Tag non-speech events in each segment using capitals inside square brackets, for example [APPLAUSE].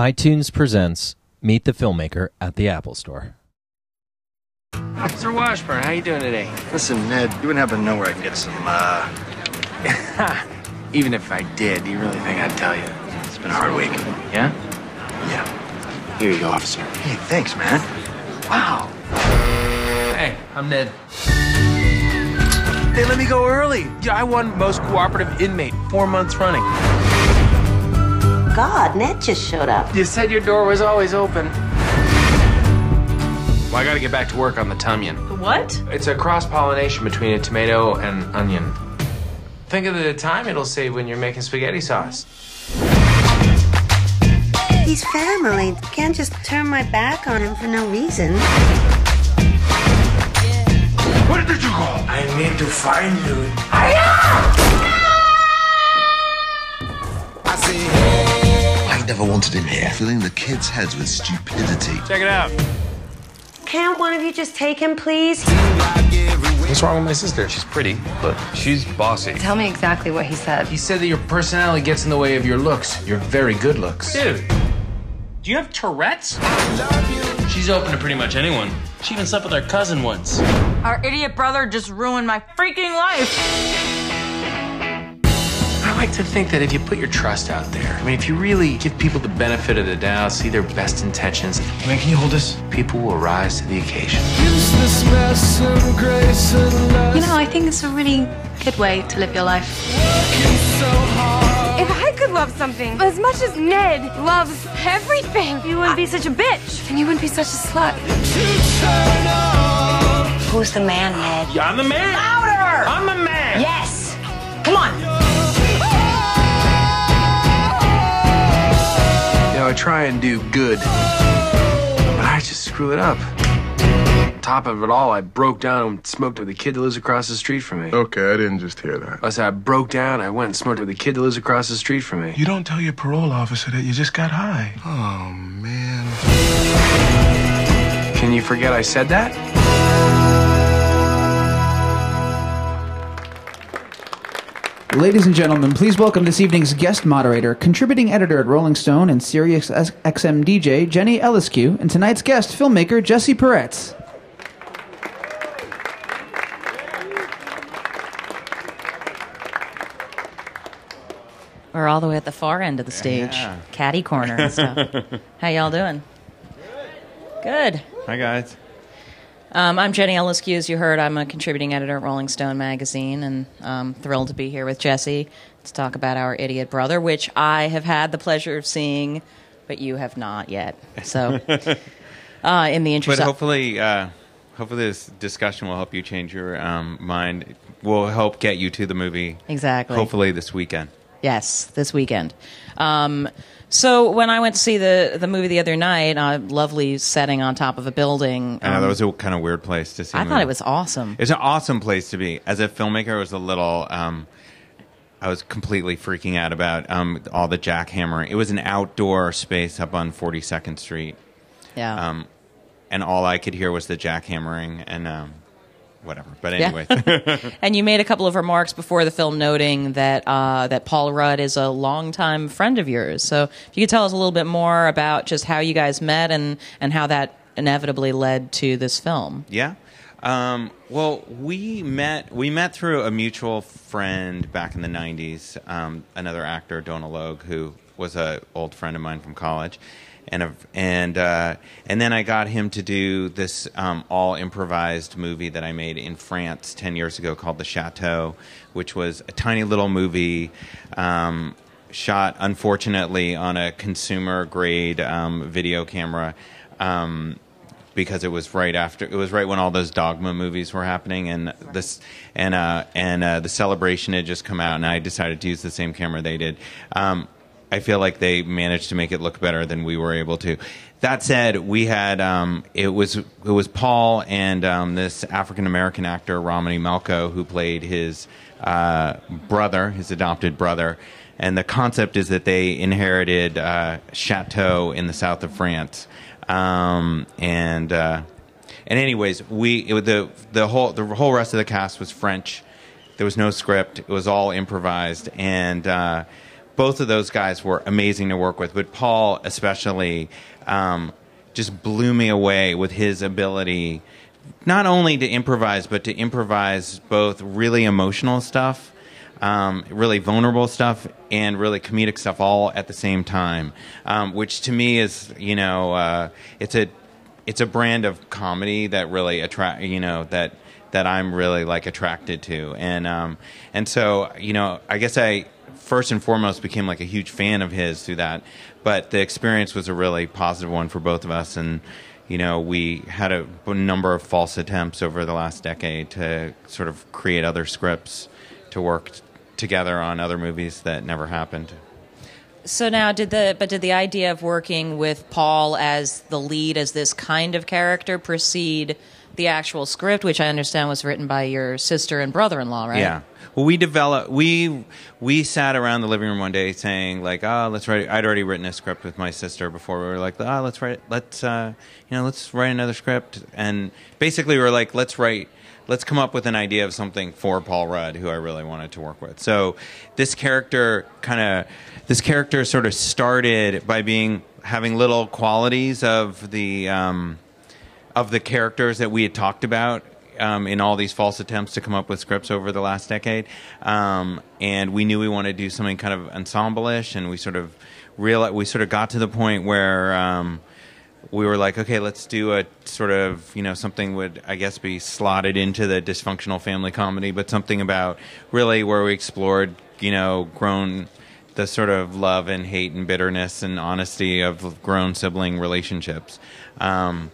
iTunes presents Meet the Filmmaker at the Apple Store. Mr. Washburn, how you doing today? Listen, Ned, you wouldn't happen to know where I can get some, uh... [LAUGHS] Even if I did, do you really think I'd tell you? It's been a hard week. Yeah? Yeah. Here you go, officer. Hey, thanks, man. Wow. Hey, I'm Ned. They let me go early. Yeah, I won most cooperative inmate four months running. God, Ned just showed up. You said your door was always open. Well, I gotta get back to work on the Tumyan. What? It's a cross pollination between a tomato and onion. Think of the time it'll save when you're making spaghetti sauce. He's family. Can't just turn my back on him for no reason. Where did you go? I need to find you. I never wanted him here, filling the kids' heads with stupidity. Check it out. Can't one of you just take him, please? What's wrong with my sister? She's pretty, but she's bossy. Tell me exactly what he said. He said that your personality gets in the way of your looks. Your very good looks. Dude, do you have Tourette's? She's open to pretty much anyone. She even slept with our cousin once. Our idiot brother just ruined my freaking life. I like to think that if you put your trust out there, I mean, if you really give people the benefit of the doubt, see their best intentions, I mean, can you hold this? People will rise to the occasion. You know, I think it's a really good way to live your life. If I could love something as much as Ned loves everything, you wouldn't be such a bitch. And you wouldn't be such a slut. Who's the man, Ned? Yeah, I'm the man. Louder! I'm the man. Yes! Come on! I try and do good, but I just screw it up. On top of it all, I broke down and smoked with the kid that lives across the street from me. Okay, I didn't just hear that. I said I broke down. I went and smoked with the kid that lives across the street from me. You don't tell your parole officer that you just got high. Oh, man. Can you forget I said that? Ladies and gentlemen, please welcome this evening's guest moderator, contributing editor at Rolling Stone and Sirius XM DJ, Jenny Eliscu, and tonight's guest, filmmaker Jesse Peretz. We're all the way at the far end of the stage, caddy corner and stuff. [LAUGHS] How y'all doing? Good. Hi, guys. Um, I'm Jenny Eliscu. As you heard, I'm a contributing editor at Rolling Stone magazine, and I'm thrilled to be here with Jesse to talk about our idiot brother, which I have had the pleasure of seeing, but you have not yet. So, [LAUGHS] uh, in the interest, of, hopefully, uh, hopefully, this discussion will help you change your um, mind. Will help get you to the movie. Exactly. Hopefully, this weekend. Yes, this weekend. Um, so when I went to see the the movie the other night, a lovely setting on top of a building. I know um, that was a kind of weird place to see. I thought it was awesome. It's an awesome place to be. As a filmmaker, it was a little. Um, I was completely freaking out about um, all the jackhammering. It was an outdoor space up on Forty Second Street, Yeah. um, and all I could hear was the jackhammering and um, whatever. But Yeah. anyway, [LAUGHS] and you made a couple of remarks before the film, noting that uh, that Paul Rudd is a longtime friend of yours. So, if you could tell us a little bit more about just how you guys met and and how that inevitably led to this film. Yeah. Um, well, we met we met through a mutual friend back in the '90s. Um, another actor, Donal Logue, who was an old friend of mine from college, and a, and uh, and then I got him to do this um, all improvised movie that I made in France ten years ago called The Chateau, which was a tiny little movie. Um, shot unfortunately on a consumer grade um, video camera um, because it was right after it was right when all those dogma movies were happening and this and uh, and uh, the celebration had just come out and I decided to use the same camera they did. I feel like they managed to make it look better than we were able to. That said, we had um, it was it was Paul and um, this African American actor Romany Malco who played his uh, brother, his adopted brother, and the concept is that they inherited uh, chateau in the south of France, um, and uh, and anyways, we it, the the whole the whole rest of the cast was French. There was no script. It was all improvised, and uh, both of those guys were amazing to work with, but Paul especially um, just blew me away with his ability not only to improvise, but to improvise both really emotional stuff, um, really vulnerable stuff, and really comedic stuff all at the same time. Um, which to me is, you know, uh, it's a it's a brand of comedy that really attract, you know, that that I'm really like attracted to, and um, and so you know, I guess I first and foremost became like a huge fan of his through that. But the experience was a really positive one for both of us, and you know, we had a, number of false attempts over the last decade to sort of create other scripts to work t- together on other movies that never happened. So now, did the but did the idea of working with Paul as the lead as this kind of character precede the actual script, which I understand was written by your sister and brother-in-law, right? Yeah. Well, we developed. We we sat around the living room one day saying like, "Oh, let's write." I'd already written a script with my sister before. We were like, "Oh, let's write. Let's uh, you know, let's write another script." And basically, we were like, "Let's write." Let's come up with an idea of something for Paul Rudd, who I really wanted to work with. So, this character kind of, this character sort of started by being having little qualities of the um, of the characters that we had talked about um, in all these false attempts to come up with scripts over the last decade. Um, and we knew we wanted to do something kind of ensemble-ish, and we sort of we sort of got to the point where um, we were like, okay, let's do a sort of, you know, something would, I guess, be slotted into the dysfunctional family comedy, but something about really where we explored, you know, grown the sort of love and hate and bitterness and honesty of grown sibling relationships. Um,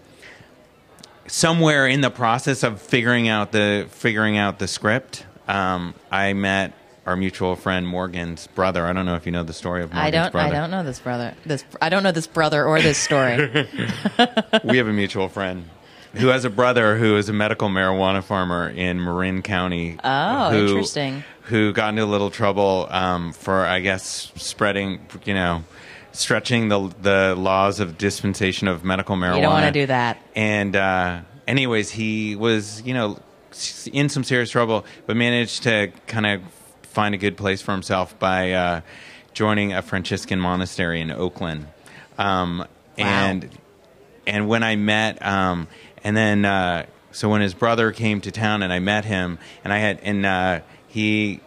somewhere in the process of figuring out the figuring out the script, um, I met our mutual friend Morgan's brother. I don't know if you know the story of Morgan's I don't. brother. I don't know this brother. This I don't know this brother or this story. [LAUGHS] [LAUGHS] we have a mutual friend who has a brother who is a medical marijuana farmer in Marin County. Oh, who, interesting. Who got into a little trouble um, for, I guess, spreading, you know, stretching the the laws of dispensation of medical marijuana. You don't want to do that. And uh, anyways, he was, you know, in some serious trouble, but managed to kind of find a good place for himself by uh, joining a Franciscan monastery in Oakland. Um, And and when I met, um, and then uh, so when his brother came to town and I met him, and I had and uh, he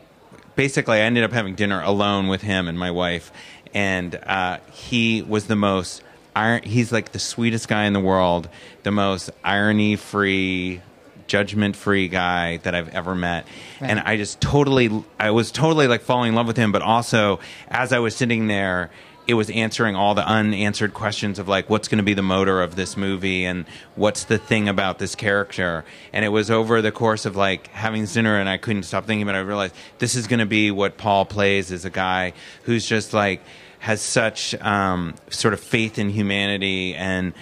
basically I ended up having dinner alone with him and my wife, and uh, he was the most. ir- He's like the sweetest guy in the world, the most irony-free, judgment-free guy that I've ever met, Right. and I just totally, I was totally like falling in love with him. But also, as I was sitting there, it was answering all the unanswered questions of like, what's going to be the motor of this movie, and what's the thing about this character. And it was over the course of like having dinner, and I couldn't stop thinking about it. I realized this is going to be what Paul plays as a guy who's just like has such um, sort of faith in humanity and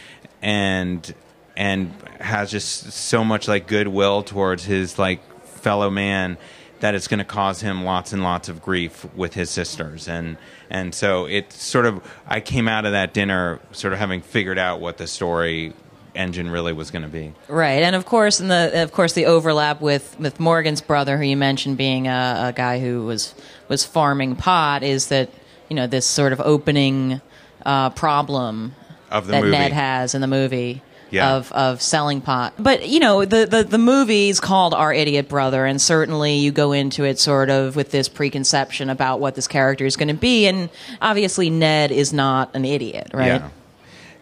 and and has just so much like goodwill towards his like fellow man that it's going to cause him lots and lots of grief with his sisters and and so it sort of I came out of that dinner sort of having figured out what the story engine really was going to be. Right, and of course, in the of course the overlap with with Morgan's brother, who you mentioned being a, a guy who was was farming pot, is that you know this sort of opening uh, problem Of the that movie. Ned has in the movie. Yeah. Of, of selling pot, but you know the, the the movie's called Our Idiot Brother, and certainly you go into it sort of with this preconception about what this character is going to be, and obviously Ned is not an idiot, right? Yeah.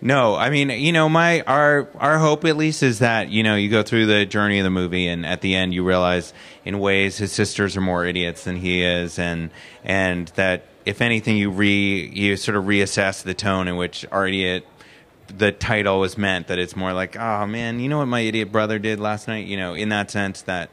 No, I mean, you know, my our our hope at least is that you know you go through the journey of the movie, and at the end you realize in ways his sisters are more idiots than he is, and and that if anything you re you sort of reassess the tone in which our idiot the title was meant that it's more like oh man you know what my idiot brother did last night you know in that sense that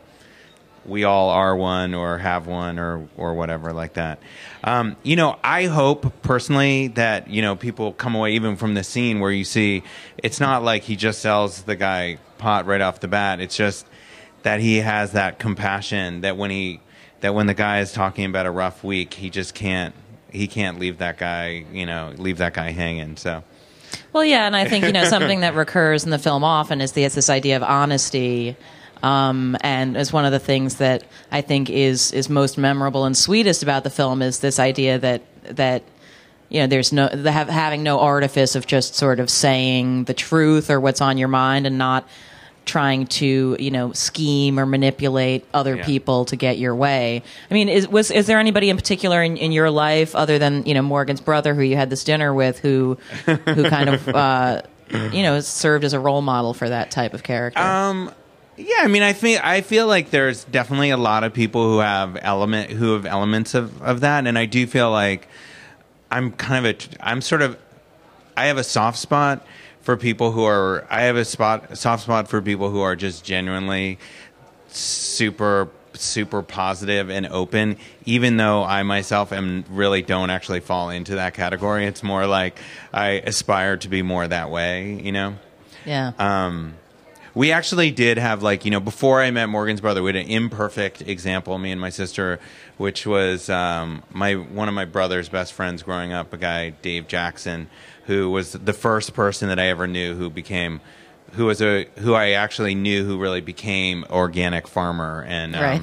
we all are one or have one or or whatever like that. Um, you know, I hope personally that you know people come away even from the scene where you see it's not like he just sells the guy pot right off the bat. It's just that he has that compassion that when he that when the guy is talking about a rough week, he just can't he can't leave that guy you know leave that guy hanging. So. Well, yeah, and I think you know something that recurs in the film often is the, this idea of honesty, um, and is one of the things that I think is is most memorable and sweetest about the film is this idea that that you know there's no the having no artifice of just sort of saying the truth or what's on your mind and not trying to you know scheme or manipulate other Yeah. people to get your way. I mean, is was is there anybody in particular in, in your life other than you know Morgan's brother who you had this dinner with who who kind of [LAUGHS] uh, you know served as a role model for that type of character? Um, yeah, I mean, I think I feel like there's definitely a lot of people who have element who have elements of of that, and I do feel like I'm kind of a I'm sort of I have a soft spot for people who are I have a spot a soft spot for people who are just genuinely super super positive and open even though I myself am really don't actually fall into that category it's more like I aspire to be more that way you know yeah. um, we actually did have like you know before I met Morgan's brother, we had an imperfect example, me and my sister, which was um, my one of my brother's best friends growing up, a guy Dave Jackson, who was the first person that I ever knew who became, who was a who I actually knew who really became organic farmer, and um, Right.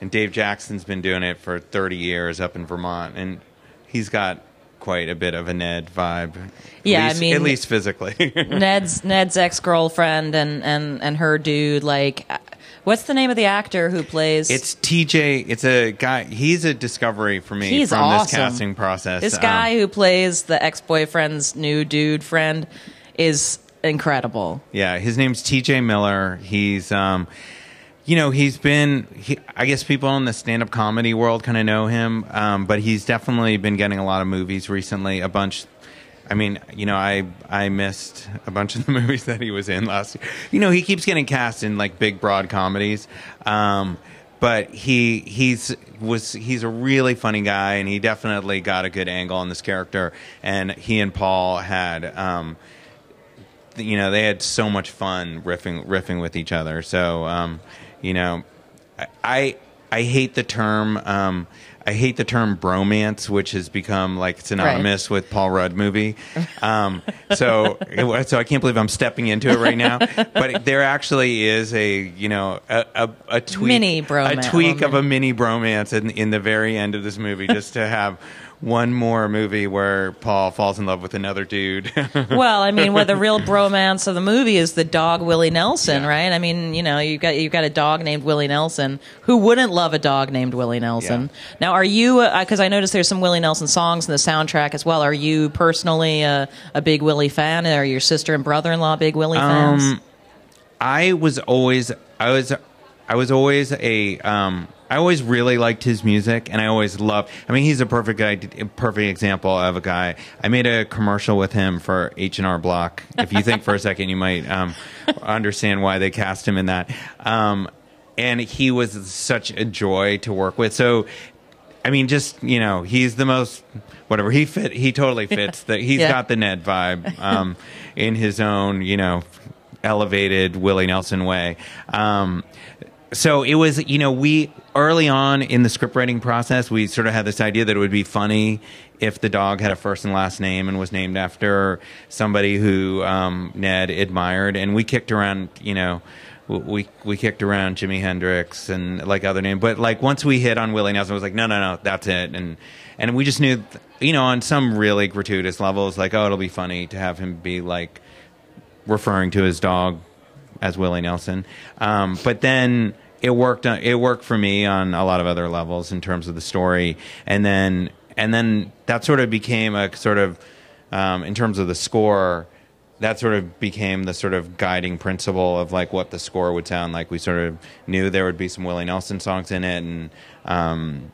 and Dave Jackson's been doing it for 30 years up in Vermont, and he's got quite a bit of a Ned vibe. At Yeah, I least- mean- at least physically. [LAUGHS] Ned's Ned's ex girlfriend and, and and her dude. Like, uh, what's the name of the actor who plays? It's TJ. It's a guy. He's a discovery for me He's from awesome. this casting process. This Um, guy who plays the ex boyfriend's new dude friend is incredible. yeah, his name's TJ Miller. He's, um, you know, he's been. He, I guess people in the stand-up comedy world kind of know him, um, but he's definitely been getting a lot of movies recently. A bunch. I mean, you know, I I missed a bunch of the [LAUGHS] movies that he was in last year. You know, he keeps getting cast in like big broad comedies. Um, but he he's was he's a really funny guy and he definitely got a good angle on this character and he and Paul had um, you know they had so much fun riffing riffing with each other so um, you know I, I hate the term um, I hate the term bromance which has become like synonymous with Paul Rudd movie. Um, so so I can't believe I'm stepping into it right now. But there actually is a you know a, a, a tweak Mini bromance. a tweak of a mini bromance in, in the very end of this movie just to have one more movie where Paul falls in love with another dude [LAUGHS] well, I mean, where the real [LAUGHS] bromance of the movie is the dog Willie Nelson, right? I mean, you know, you got you got a dog named Willie Nelson. Who wouldn't love a dog named Willie Nelson? Now, are you? Because I noticed there's some Willie Nelson songs in the soundtrack as well. Are you personally a, a big Willie fan? Are your sister and brother-in-law big Willie fans? Um, I was always I was I was always a um I always really liked his music and I always loved I mean he's a perfect guy a perfect example of a guy I made a commercial with him for H&R Block if you think for a second you might um understand why they cast him in that um and he was such a joy to work with so I mean, just you know, he's the most whatever he fit. He totally fits. The he's Yeah. got the Ned vibe um, in his own you know elevated Willie Nelson way. Um, so it was you know we early on in the script writing process we sort of had this idea that it would be funny if the dog had a first and last name and was named after somebody who um, Ned admired. And we kicked around you know we we kicked around Jimi Hendrix and like other names, but like once we hit on Willie Nelson, it was like no, no, no, that's it, and and we just knew, you know, on some really gratuitous levels, like oh, it'll be funny to have him be like referring to his dog as Willie Nelson, um, but then it worked. It worked for me on a lot of other levels in terms of the story, and then and then that sort of became a sort of um, in terms of the score that sort of became the sort of guiding principle of like what the score would sound like. We sort of knew there would be some Willie Nelson songs in it, and um,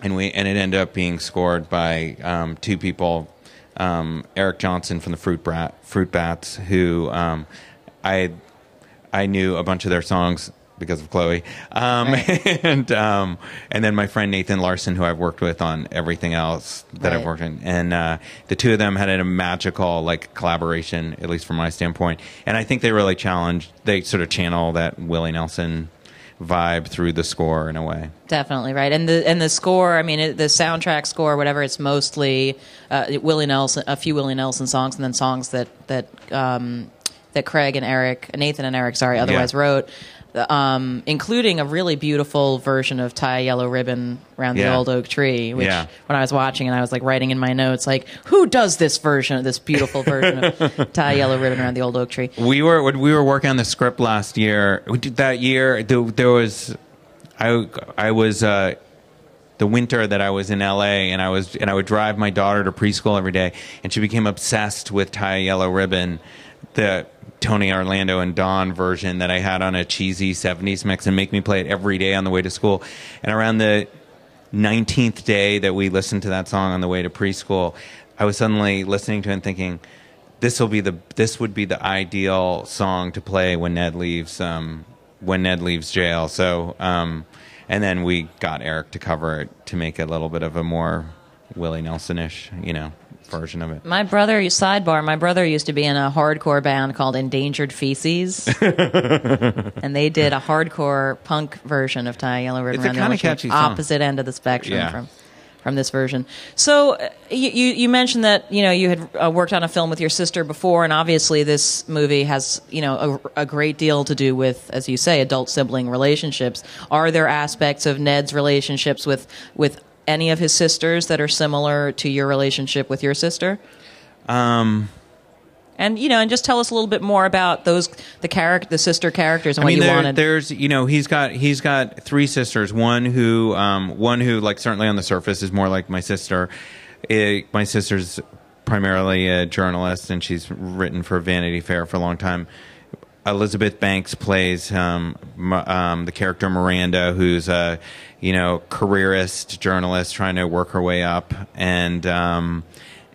and we and it ended up being scored by um, two people, um, Eric Johnson from the Fruit Brat, Fruit Bats, who um, I I knew a bunch of their songs because of Chloe, um, [LAUGHS] and um, and then my friend Nathan Larson, who I've worked with on everything else that I've worked in, and uh, the two of them had a magical like collaboration, at least from my standpoint, and I think they really challenged. They sort of channel that Willie Nelson vibe through the score in a way. Definitely right, and the and the score. I mean, it, the soundtrack score, whatever. It's mostly uh, Willie Nelson, a few Willie Nelson songs, and then songs that that um, that Craig and Eric, Nathan and Eric, sorry, otherwise Yeah. wrote. um, including a really beautiful version of "Tie a Yellow Ribbon Around Yeah. the Old Oak Tree." Which, Yeah. when I was watching and I was like writing in my notes, like, "Who does this version? Of this beautiful version of [LAUGHS] "Tie a Yellow Ribbon Around the Old Oak Tree"? We were when we were working on the script last year. we did- That year, there, there was, I I was uh, the winter that I was in LA, and I was and I would drive my daughter to preschool every day, and she became obsessed with Tie a Yellow Ribbon, the Tony Orlando and Dawn version that I had on a cheesy '70s mix, and make me play it every day on the way to school. And around the 19th day that we listened to that song on the way to preschool, I was suddenly listening to it and thinking, this will be the this would be the ideal song to play when Ned leaves um, when Ned leaves jail. So um, and then we got Eric to cover it to make it a little bit of a more Willie Nelson-ish, you know, version of it. My brother, sidebar, my brother used to be in a hardcore band called Endangered Feces. [LAUGHS] and they did a hardcore punk version of Tie Yellow Ribbon It's a Around the kinda catchy song. Opposite end of the spectrum Yeah. from from this version. So uh, you, you you mentioned that you know you had uh, worked on a film with your sister before, and obviously this movie has you know a, a great deal to do with, as you say, adult sibling relationships. Are there aspects of Ned's relationships with with any of his sisters that are similar to your relationship with your sister? Um, And you know, and just tell us a little bit more about those the character, the sister characters, and I what mean, you there, wanted. there's you know he's got he's got three sisters. One who um, one who like certainly on the surface is more like my sister. Eh, my sister's primarily a journalist, and she's written for Vanity Fair for a long time. Elizabeth Banks plays um, um, the character Miranda, who's a you know careerist journalist trying to work her way up, and um,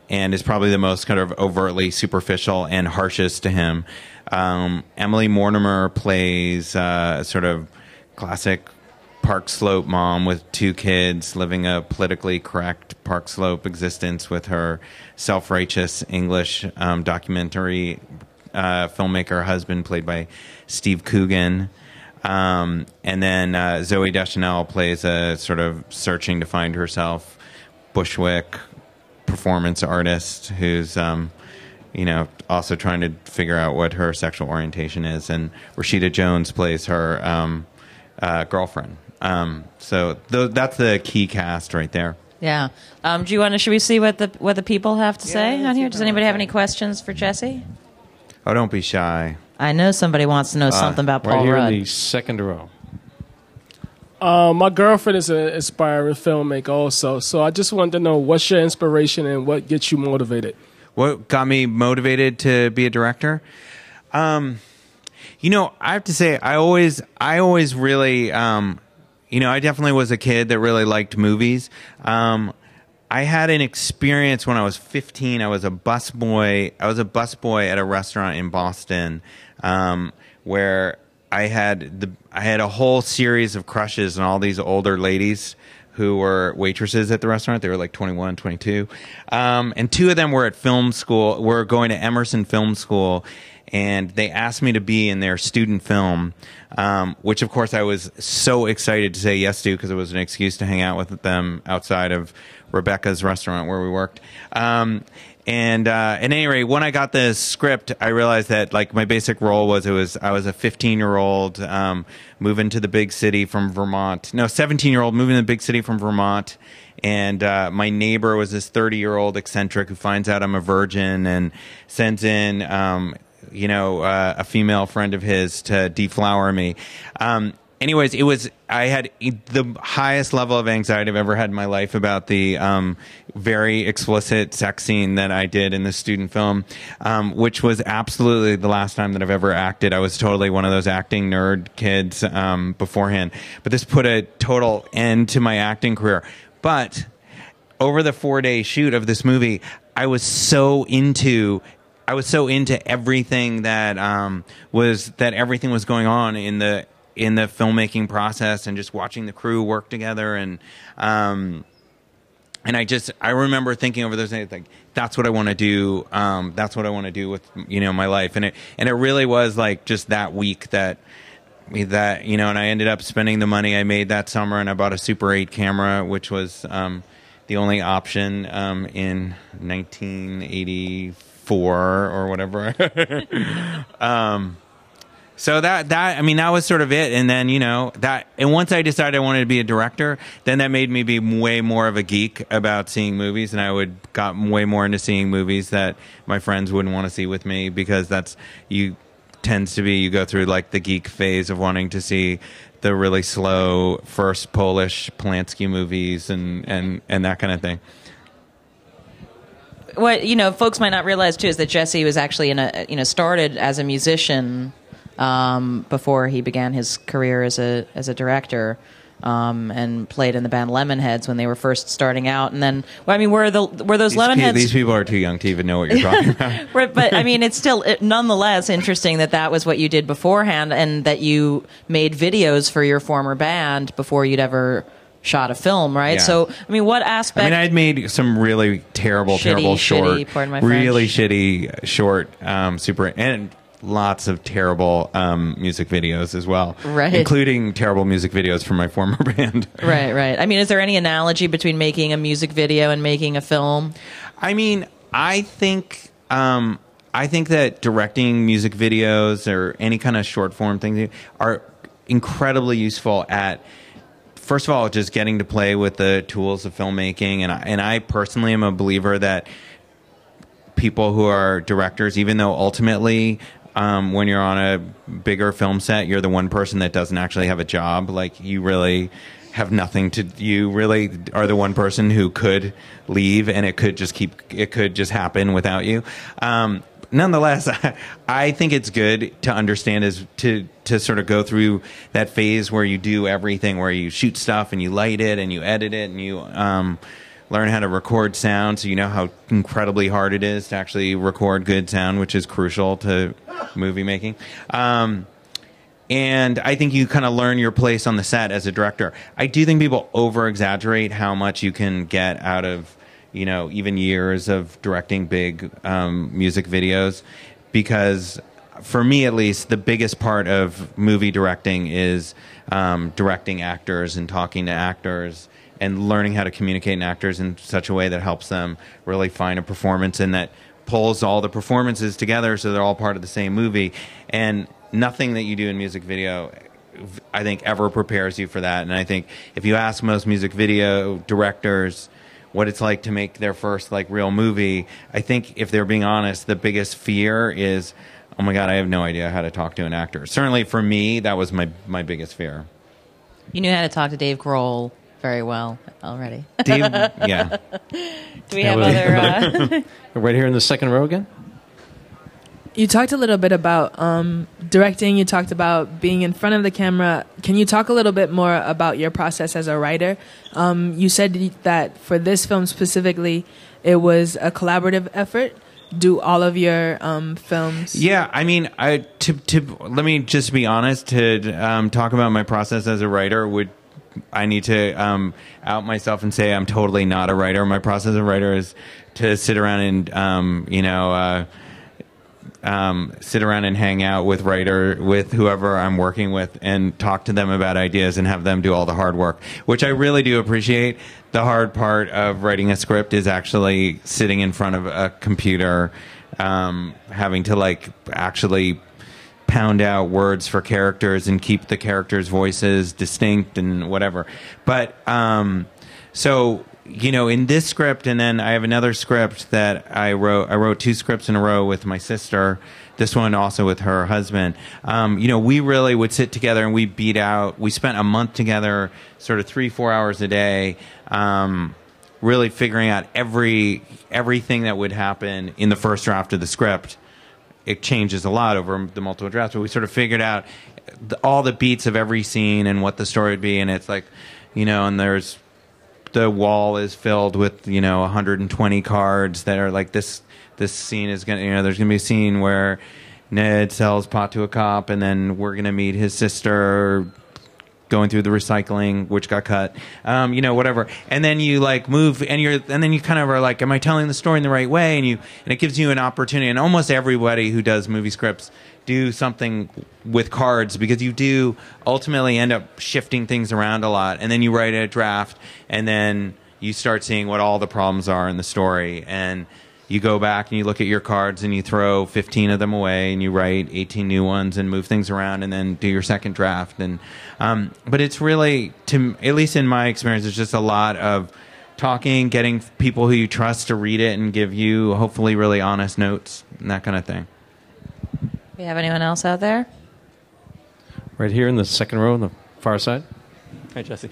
and is probably the most kind of overtly superficial and harshest to him. Um, Emily Mortimer plays uh, sort of classic Park Slope mom with two kids living a politically correct Park Slope existence with her self righteous English um, documentary uh, filmmaker husband, played by Steve Coogan. Um, and then uh, Zooey Deschanel plays a sort of searching to find herself Bushwick performance artist who's um, you know also trying to figure out what her sexual orientation is and rashida jones plays her um, uh, girlfriend um, so th- that's the key cast right there yeah. Um, do you want to? Should we see what the what the people have to say on here? Does anybody have any questions for Jesse? oh don't be shy I know somebody wants to know something about Paul right here Rudd. in the second row. Uh, my girlfriend is an aspiring filmmaker also, so I just wanted to know what's your inspiration and what gets you motivated. what got me motivated to be a director um, you know i have to say i always i always really um, you know i definitely was a kid that really liked movies um, i had an experience when i was 15 i was a busboy. I was a busboy at a restaurant in boston um, where i had the i had a whole series of crushes on all these older ladies who were waitresses at the restaurant. They were like 21, 22. Um, and two of them were at film school, were going to Emerson Film School. And they asked me to be in their student film, um, which of course I was so excited to say yes to because it was an excuse to hang out with them outside of Rebecca's restaurant where we worked. Um, and uh, at any rate, when I got the script, I realized that like my basic role was it was I was a 15 year old um, moving to the big city from Vermont. No, 17 year old moving to the big city from Vermont. And uh, my neighbor was this 30 year old eccentric who finds out I'm a virgin and sends in, um, you know, uh, a female friend of his to deflower me. Um, anyways, it was I had the highest level of anxiety I've ever had in my life about the um, very explicit sex scene that I did in the student film, um, which was absolutely the last time that I've ever acted. I was totally one of those acting nerd kids um, beforehand, but this put a total end to my acting career. But over the four day shoot of this movie, I was so into I was so into everything that um, was that everything was going on in the in the filmmaking process and just watching the crew work together. And um, and I just I remember thinking over those days like that's what I want to do um, that's what I want to do with you know my life. And it and it really was like just that week that that you know and I ended up spending the money I made that summer and I bought a Super 8 camera which was um, the only option um, in 1984 or whatever. [LAUGHS] Um, so that that I mean that was sort of it, and then you know that, and once I decided I wanted to be a director, then that made me be way more of a geek about seeing movies, and I would got way more into seeing movies that my friends wouldn't want to see with me because that's you tends to be you go through like the geek phase of wanting to see the really slow first Polish Polanski movies and and and that kind of thing. what you know folks might not realize too is that Jesse was actually in a you know started as a musician um, before he began his career as a as a director. Um, and played in the band Lemonheads when they were first starting out, and then well, I mean, were the were those These, Lemonheads? these people are too young to even know what you're [LAUGHS] talking about. [LAUGHS] Right, but I mean, it's still it, nonetheless interesting that that was what you did beforehand, and that you made videos for your former band before you'd ever shot a film, right? Yeah. So, I mean, what aspect? I mean, I'd made some really terrible, Shitty, terrible short, my really shitty short, um, super, and lots of terrible um, music videos as well, Right. Including terrible music videos from my [LAUGHS] former band. right, right. I mean, is there any analogy between making a music video and making a film? I mean, I think um, I think that directing music videos or any kind of short form thing are incredibly useful at first of all just getting to play with the tools of filmmaking and I, and I personally am a believer that people who are directors even though ultimately um, when you're on a bigger film set you're the one person that doesn't actually have a job. Like you really have nothing to you really are the one person who could leave and it could just keep it could just happen without you. Um, nonetheless [LAUGHS] i think it's good to understand is to to sort of go through that phase where you do everything where you shoot stuff and you light it and you edit it and you um, learn how to record sound so you know how incredibly hard it is to actually record good sound which is crucial to movie making um, and I think you kind of learn your place on the set as a director. I do think people over exaggerate how much you can get out of, you know, even years of directing big um, music videos, because for me at least, the biggest part of movie directing is um, directing actors and talking to actors and learning how to communicate in actors in such a way that helps them really find a performance and that pulls all the performances together so they're all part of the same movie. And nothing that you do in music video I think ever prepares you for that. And I think if you ask most music video directors what it's like to make their first like real movie, I think if they're being honest, the biggest fear is, oh my god, I have no idea how to talk to an actor. Certainly for me, that was my my biggest fear. You knew how to talk to Dave Grohl very well already. Dave, yeah. [LAUGHS] Do we have other? Uh, [LAUGHS] right here in the second row again. You talked a little bit about um, directing. You talked about being in front of the camera. Can you talk a little bit more about your process as a writer? Um, you said that for this film specifically, it was a collaborative effort. Do all of your um, films? Yeah, I mean, I to to let me just be honest. To um, talk about my process as a writer would I need to um, out myself and say I'm totally not a writer. My process of writer is to sit around and um, you know. Uh, um, sit around and hang out with writer with whoever I'm working with and talk to them about ideas and have them do all the hard work, which I really do appreciate. The hard part of writing a script is actually sitting in front of a computer, um, having to like actually pound out words for characters and keep the characters' voices distinct and whatever. But um, so you know, in this script, and then I have another script that I wrote. I wrote two scripts in a row with my sister. This one also with her husband. Um, you know, we really would sit together and we beat out. We spent a month together, sort of three, four hours a day, um, really figuring out every everything that would happen in the first draft of the script. It changes a lot over the multiple drafts, but we sort of figured out the, all the beats of every scene and what the story would be. And it's like, you know, and there's the wall is filled with you know 120 cards that are like this this scene is gonna you know there's gonna be a scene where Ned sells pot to a cop and then we're gonna meet his sister going through the recycling which got cut um, you know whatever. And then you like move and you're and then you kind of are like am I telling the story in the right way? And you and it gives you an opportunity and almost everybody who does movie scripts do something with cards because you do ultimately end up shifting things around a lot and then you write a draft and then you start seeing what all the problems are in the story and you go back and you look at your cards and you throw 15 of them away and you write 18 new ones and move things around and then do your second draft and um, but it's really to at least in my experience it's just a lot of talking getting people who you trust to read it and give you hopefully really honest notes and that kind of thing We have anyone else out there? Right here in the second row on the far side. Hi, Jesse.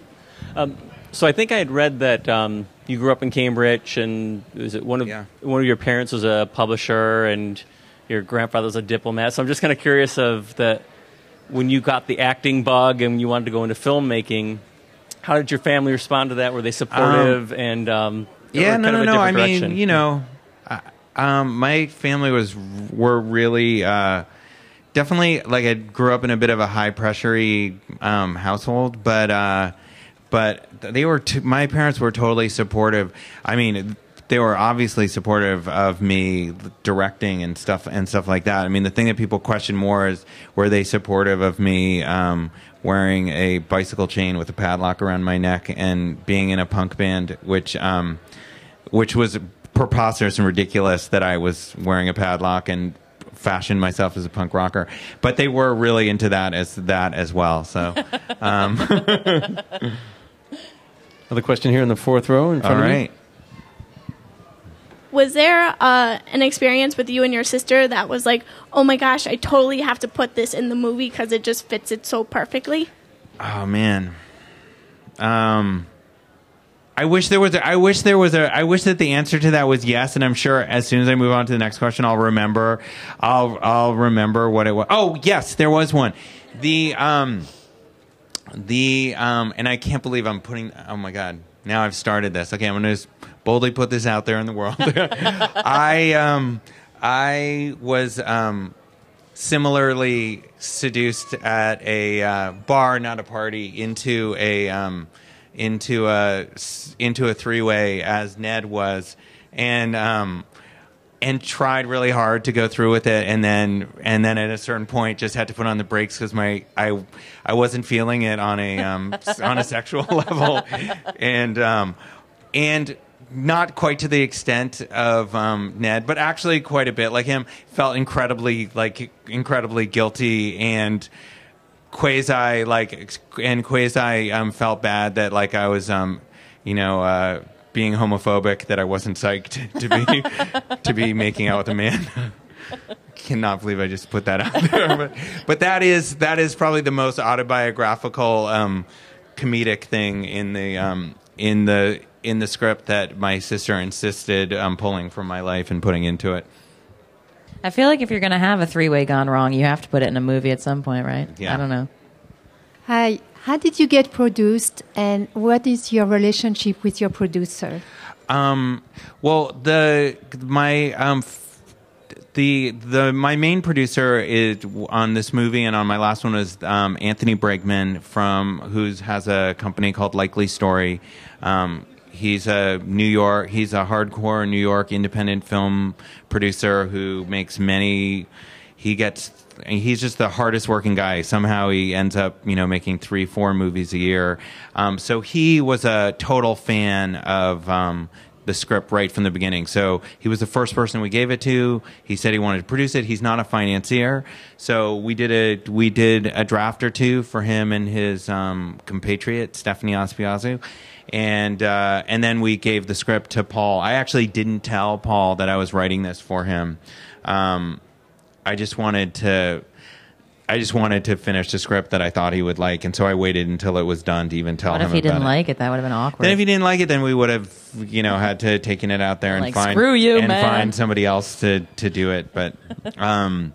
Um, so I think I had read that um, you grew up in Cambridge, and was it one of one of your parents was a publisher, and your grandfather was a diplomat. So I'm just kind of curious of the when you got the acting bug and you wanted to go into filmmaking. How did your family respond to that? Were they supportive? and um, yeah no no no i different mean direction? you know I- um, my family was were really uh, definitely like I grew up in a bit of a high pressure um, household, but uh, but they were t- my parents were totally supportive. I mean, they were obviously supportive of me directing and stuff and stuff like that. I mean, the thing that people question more is were they supportive of me um, wearing a bicycle chain with a padlock around my neck and being in a punk band, which um, which was preposterous and ridiculous that I was wearing a padlock and fashioned myself as a punk rocker. But they were really into that as that as well. So, um, [LAUGHS] Another question here in the fourth row in front all of right. Was there uh, an experience with you and your sister that was like, oh my gosh, I totally have to put this in the movie because it just fits it so perfectly? Oh man. Um I wish there was a, I wish there was a I wish that the answer to that was yes and I'm sure as soon as I move on to the next question I'll remember I'll I'll remember what it was. Oh, yes, there was one. The um the um and I can't believe I'm putting oh my god. Now I've started this. Okay, I'm to just boldly put this out there in the world. [LAUGHS] I um I was um similarly seduced at a uh, bar, not a party, into a um, into a into a three way as Ned was, and um, and tried really hard to go through with it, and then and then at a certain point just had to put on the brakes because my I I wasn't feeling it on a um, on a [LAUGHS] sexual level, and um, and not quite to the extent of um, Ned, but actually quite a bit like him. Felt incredibly like incredibly guilty and quasi like and quasi um, felt bad that like I was um, you know uh, being homophobic that I wasn't psyched [LAUGHS] to be to be making out with a man. [LAUGHS] Cannot believe I just put that out there, [LAUGHS] but, but that is that is probably the most autobiographical um, comedic thing in the um, in the in the script that my sister insisted um, pulling from my life and putting into it. I feel like if you're going to have a three way gone wrong, you have to put it in a movie at some point, right? Yeah. I don't know. Hi, how did you get produced and what is your relationship with your producer? Um, well, the my um, the the my main producer is on this movie and on my last one is um, Anthony Bregman from who's has a company called Likely Story. Um, he's a New York he's a hardcore New York independent film producer who makes many. He gets he's just the hardest working guy. Somehow he ends up, you know, making three, four movies a year. Um, so he was a total fan of um, the script right from the beginning. So he was the first person we gave it to. He said he wanted to produce it. He's not a financier, so we did a we did a draft or two for him and his um, compatriot Stefanie Azpiazu. And uh, and then we gave the script to Paul. I actually didn't tell Paul that I was writing this for him. Um, I just wanted to I just wanted to finish the script that I thought he would like, and so I waited until it was done to even tell What him if he didn't it. like it? That would have been awkward. Then if he didn't like it, then we would have, you know, had to taken it out there and Like, find "Screw you, and man." find somebody else to to do it. But um,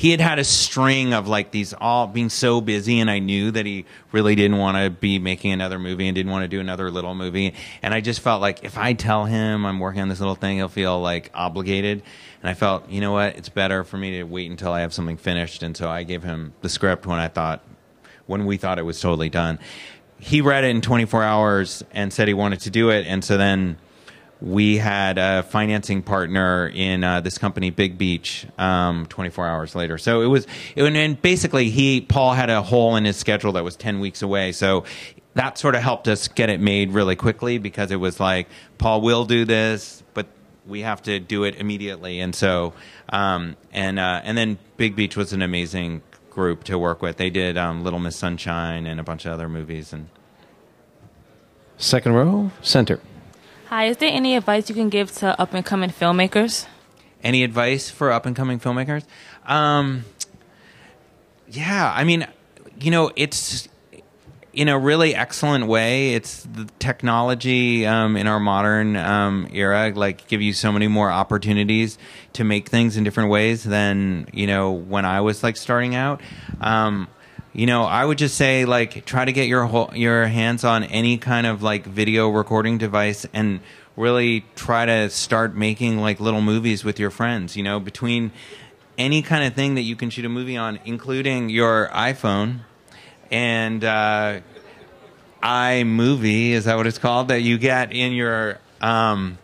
he had had a string of like these all being so busy, and I knew that he really didn't want to be making another movie and didn't want to do another little movie. And I just felt like if I tell him I'm working on this little thing, he'll feel like obligated. And I felt, you know what, it's better for me to wait until I have something finished. And so I gave him the script when I thought, when we thought it was totally done. He read it in 24 hours and said he wanted to do it. And so then we had a financing partner in uh, this company, Big Beach, um, 24 hours later. So it was, it, and- basically he, Paul had a hole in his schedule that was 10 weeks away. So that sort of helped us get it made really quickly because it was like, Paul will do this, but we have to do it immediately. And so, um, and uh, and then Big Beach was an amazing group to work with. They did um, Little Miss Sunshine and a bunch of other movies. And Second row, center. Hi, is there any advice you can give to up and coming filmmakers? any advice for up and coming filmmakers? Um, yeah, I mean, you know, it's in a really excellent way. It's the technology um, in our modern um, era, like, give you so many more opportunities to make things in different ways than you know when I was like starting out. Um, you know, I would just say like try to get your whole, your hands on any kind of like video recording device and really try to start making like little movies with your friends. You know, between any kind of thing that you can shoot a movie on, including your iPhone and uh, iMovie. Is that what it's called? That you get in your um,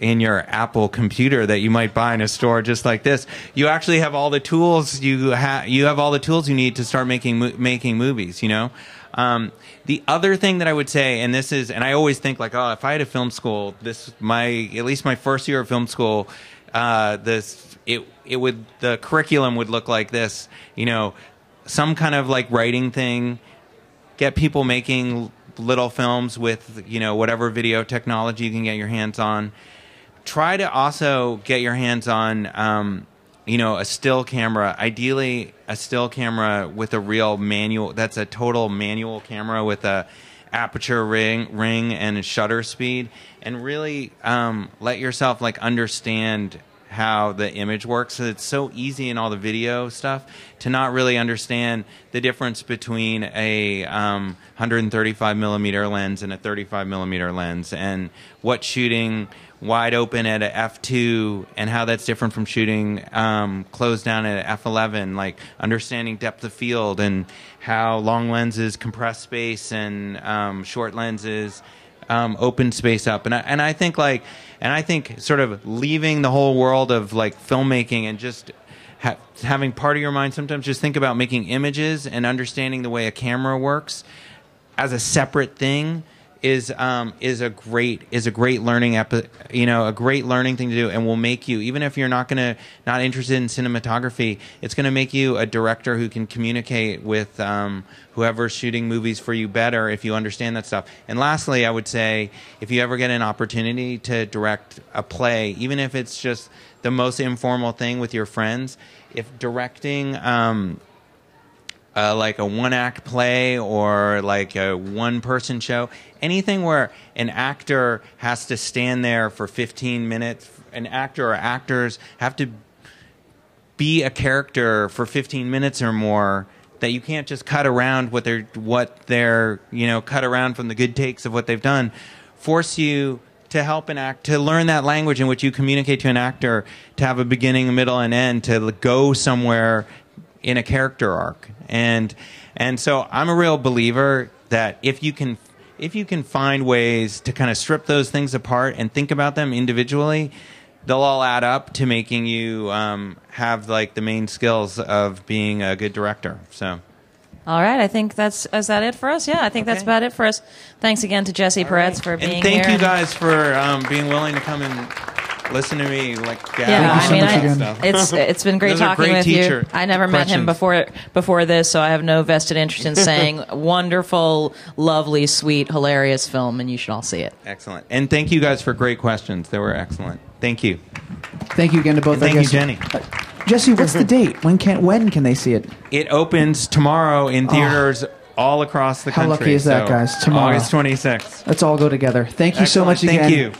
in your Apple computer that you might buy in a store just like this. You actually have all the tools you have. You have all the tools you need to start making mo- making movies. You know. Um, the other thing that I would say, and this is, and I always think like, oh, if I had a film school, this my at least my first year of film school, uh, this it it would the curriculum would look like this. You know, some kind of like writing thing, get people making little films with you know whatever video technology you can get your hands on. Try to also get your hands on um, you know a still camera ideally a still camera with a real manual that's a total manual camera with a aperture ring ring and shutter speed. And really um, let yourself like understand how the image works. It's so easy in all the video stuff to not really understand the difference between a um, 135 millimeter lens and a 35 millimeter lens. And what shooting wide open at a f2 and how that's different from shooting um, closed down at a f11 like understanding depth of field and how long lenses compress space and um, short lenses um, open space up. And I, and I think like and I think sort of leaving the whole world of like filmmaking and just ha- having part of your mind sometimes just think about making images and understanding the way a camera works as a separate thing is um, is a great is a great learning epi- you know a great learning thing to do and will make you even if you're not gonna not interested in cinematography it's gonna make you a director who can communicate with um, whoever's shooting movies for you better if you understand that stuff. And lastly I would say if you ever get an opportunity to direct a play even if it's just the most informal thing with your friends if directing um, uh, like a one act play or like a one person show, anything where an actor has to stand there for 15 minutes, an actor or actors have to be a character for 15 minutes or more that you can't just cut around what they're what they're you know cut around from the good takes of what they've done. Force you to help an act to learn that language in which you communicate to an actor to have a beginning a middle and end to go somewhere in a character arc and and so I'm a real believer that if you can if you can find ways to kind of strip those things apart and think about them individually they'll all add up to making you um, have like the main skills of being a good director so All right, I think that's is that it for us. Yeah, I think that's about it for us. Thanks again to Jesse Peretz for being and thank here. you guys for um, being willing to come and listen to me like gab Yeah, on I mean, I, it's [LAUGHS] it's been great talking great with teacher you. I never met him before before this, so I have no vested interest in saying [LAUGHS] wonderful, lovely, sweet, hilarious film, and you should all see it. Excellent. And thank you guys for great questions. They were excellent. Thank you. Thank you again to both And our thank you. Jenny. Uh, Jesse, what's the [LAUGHS] date? When can when can they see it? It opens tomorrow in oh. theaters all across the Oh. How lucky is that, so guys? Tomorrow. August 26th. Let's all go together. Thank you so much again. Thank you.